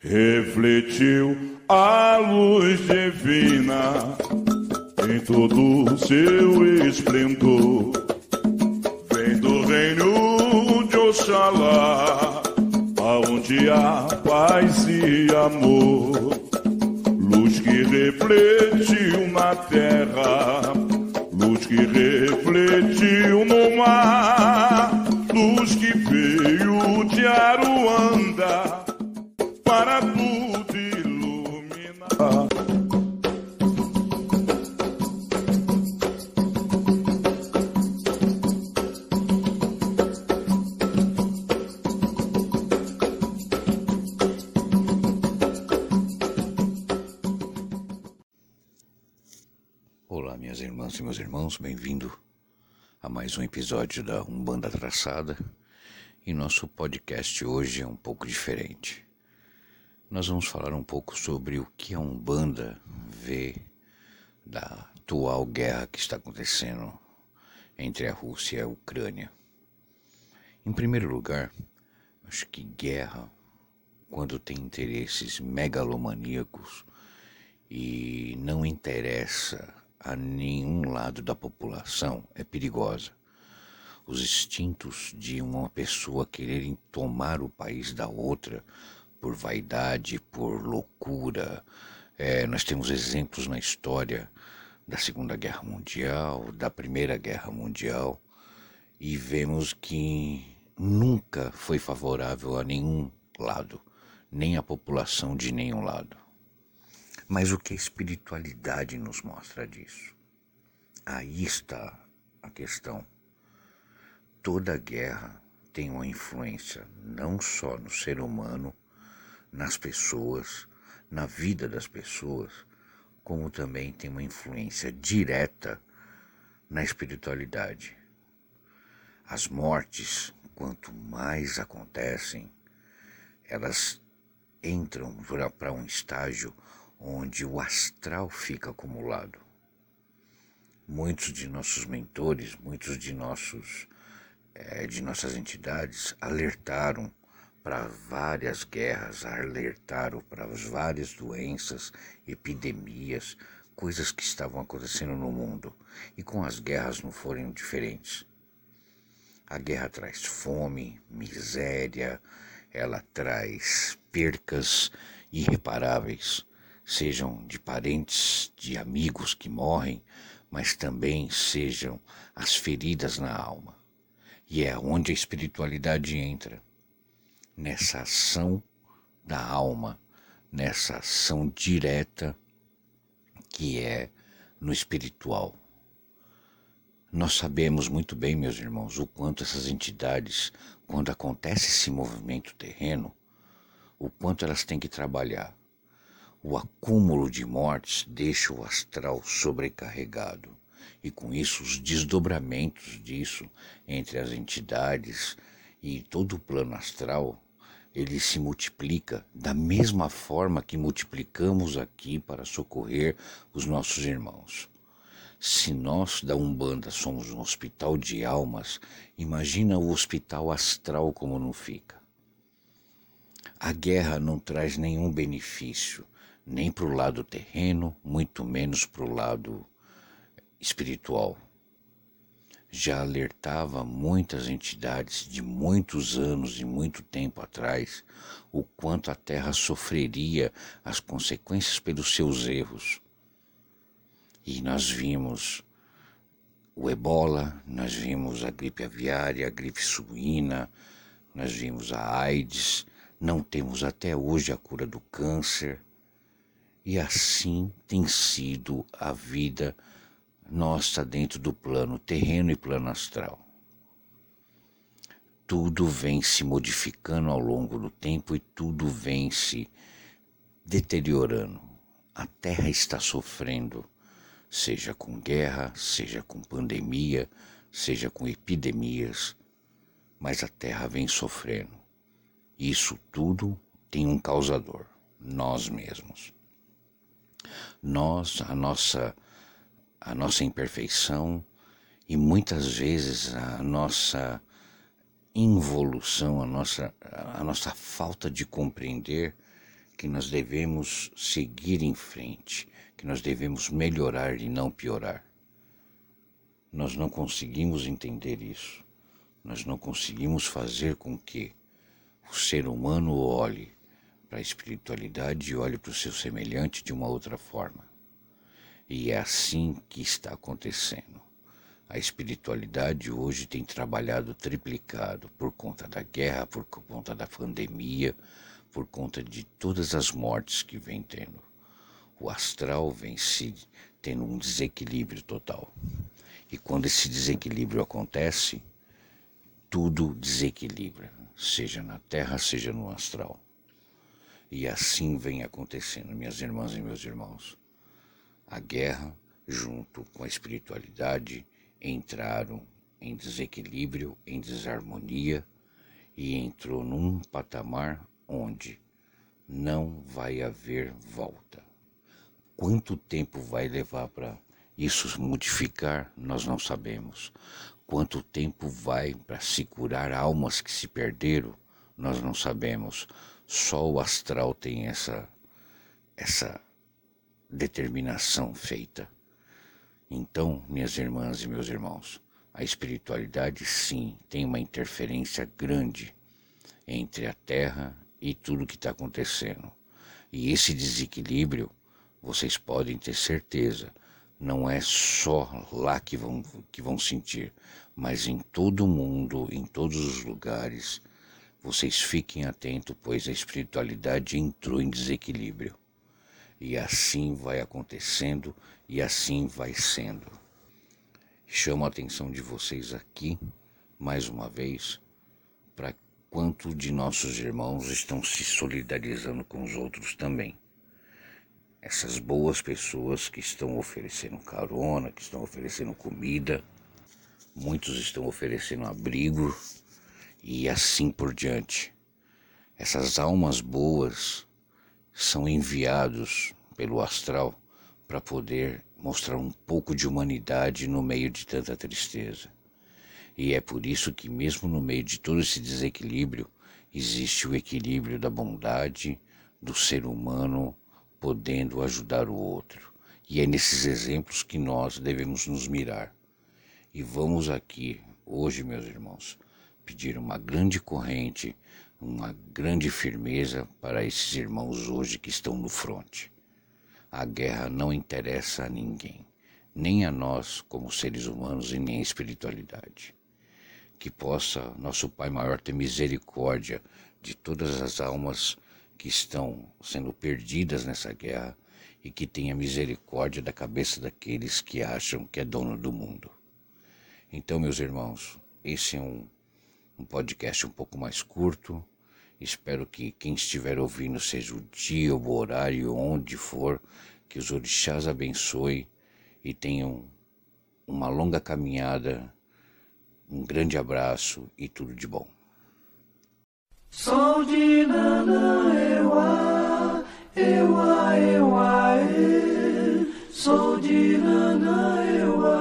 refletiu a luz divina em todo seu esplendor. Vem do reino de Oxalá, aonde há paz e amor. Luz que refletiu na terra, luz que refletiu no mar, luz que veio de Aruanda Olá, minhas irmãs e meus irmãos, bem-vindo a mais um episódio da Umbanda Traçada. E nosso podcast hoje é um pouco diferente. Nós vamos falar um pouco sobre o que a Umbanda vê da atual guerra que está acontecendo entre a Rússia e a Ucrânia. Em primeiro lugar, acho que guerra, quando tem interesses megalomaníacos e não interessa a nenhum lado da população, é perigosa. Os instintos de uma pessoa quererem tomar o país da outra por vaidade, por loucura. É, nós temos exemplos na história da Segunda Guerra Mundial, da Primeira Guerra Mundial, e vemos que nunca foi favorável a nenhum lado, nem a população de nenhum lado. Mas o que a espiritualidade nos mostra disso? Aí está a questão. Toda guerra tem uma influência não só no ser humano, nas pessoas, na vida das pessoas, como também tem uma influência direta na espiritualidade. As mortes, quanto mais acontecem, elas entram para um estágio onde o astral fica acumulado. Muitos de nossos mentores, muitos de nossos é, de nossas entidades alertaram para várias guerras, alertaram para as várias doenças, epidemias, coisas que estavam acontecendo no mundo. E com as guerras não foram diferentes. A guerra traz fome, miséria, ela traz percas irreparáveis, sejam de parentes, de amigos que morrem, mas também sejam as feridas na alma. E é onde a espiritualidade entra nessa ação da alma, nessa ação direta que é no espiritual. Nós sabemos muito bem, meus irmãos, o quanto essas entidades, quando acontece esse movimento terreno, o quanto elas têm que trabalhar. O acúmulo de mortes deixa o astral sobrecarregado e com isso os desdobramentos disso entre as entidades e todo o plano astral ele se multiplica da mesma forma que multiplicamos aqui para socorrer os nossos irmãos. Se nós da Umbanda somos um hospital de almas, imagina o hospital astral como não fica. A guerra não traz nenhum benefício, nem para o lado terreno, muito menos para o lado espiritual já alertava muitas entidades de muitos anos e muito tempo atrás o quanto a Terra sofreria as consequências pelos seus erros. E nós vimos o ebola, nós vimos a gripe aviária, a gripe suína, nós vimos a AIDS, não temos até hoje a cura do câncer. E assim tem sido a vida nossa dentro do plano terreno e plano astral. Tudo vem se modificando ao longo do tempo e tudo vem se deteriorando. A Terra está sofrendo, seja com guerra, seja com pandemia, seja com epidemias, mas a Terra vem sofrendo. Isso tudo tem um causador, nós mesmos. Nós, a nossa a nossa imperfeição e muitas vezes a nossa involução, a nossa, a nossa falta de compreender que nós devemos seguir em frente, que nós devemos melhorar e não piorar. Nós não conseguimos entender isso. Nós não conseguimos fazer com que o ser humano olhe para a espiritualidade e olhe para o seu semelhante de uma outra forma. E é assim que está acontecendo. A espiritualidade hoje tem trabalhado triplicado por conta da guerra, por conta da pandemia, por conta de todas as mortes que vem tendo. O astral vem se tendo um desequilíbrio total. E quando esse desequilíbrio acontece, tudo desequilibra, seja na terra, seja no astral. E assim vem acontecendo, minhas irmãs e meus irmãos. A guerra, junto com a espiritualidade, entraram em desequilíbrio, em desarmonia e entrou num patamar onde não vai haver volta. Quanto tempo vai levar para isso modificar, nós não sabemos. Quanto tempo vai para se curar almas que se perderam, nós não sabemos. Só o astral tem essa essa determinação feita. Então, minhas irmãs e meus irmãos, a espiritualidade sim tem uma interferência grande entre a Terra e tudo que está acontecendo. E esse desequilíbrio, vocês podem ter certeza, não é só lá que vão, que vão sentir, mas em todo o mundo, em todos os lugares. Vocês fiquem atentos, pois a espiritualidade entrou em desequilíbrio. E assim vai acontecendo e assim vai sendo. Chamo a atenção de vocês aqui, mais uma vez, para quanto de nossos irmãos estão se solidarizando com os outros também. Essas boas pessoas que estão oferecendo carona, que estão oferecendo comida, muitos estão oferecendo abrigo e assim por diante. Essas almas boas são enviados pelo astral para poder mostrar um pouco de humanidade no meio de tanta tristeza. E é por isso que, mesmo no meio de todo esse desequilíbrio, existe o equilíbrio da bondade do ser humano podendo ajudar o outro. E é nesses exemplos que nós devemos nos mirar. E vamos aqui, hoje, meus irmãos, pedir uma grande corrente, uma grande firmeza para esses irmãos hoje que estão no fronte. A guerra não interessa a ninguém, nem a nós como seres humanos e nem a espiritualidade que possa nosso Pai maior ter misericórdia de todas as almas que estão sendo perdidas nessa guerra e que tenha misericórdia da cabeça daqueles que acham que é dono do mundo. Então, meus irmãos, esse é um, um podcast um pouco mais curto. Espero que quem estiver ouvindo, seja o dia, o horário, onde for, que os orixás abençoe e tenham uma longa caminhada um grande abraço e tudo de bom. De ewa, e. De ewa,